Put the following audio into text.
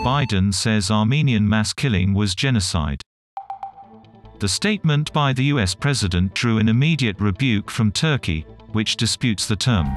Biden says Armenian mass killing was genocide. The statement by the US president drew an immediate rebuke from Turkey, which disputes the term.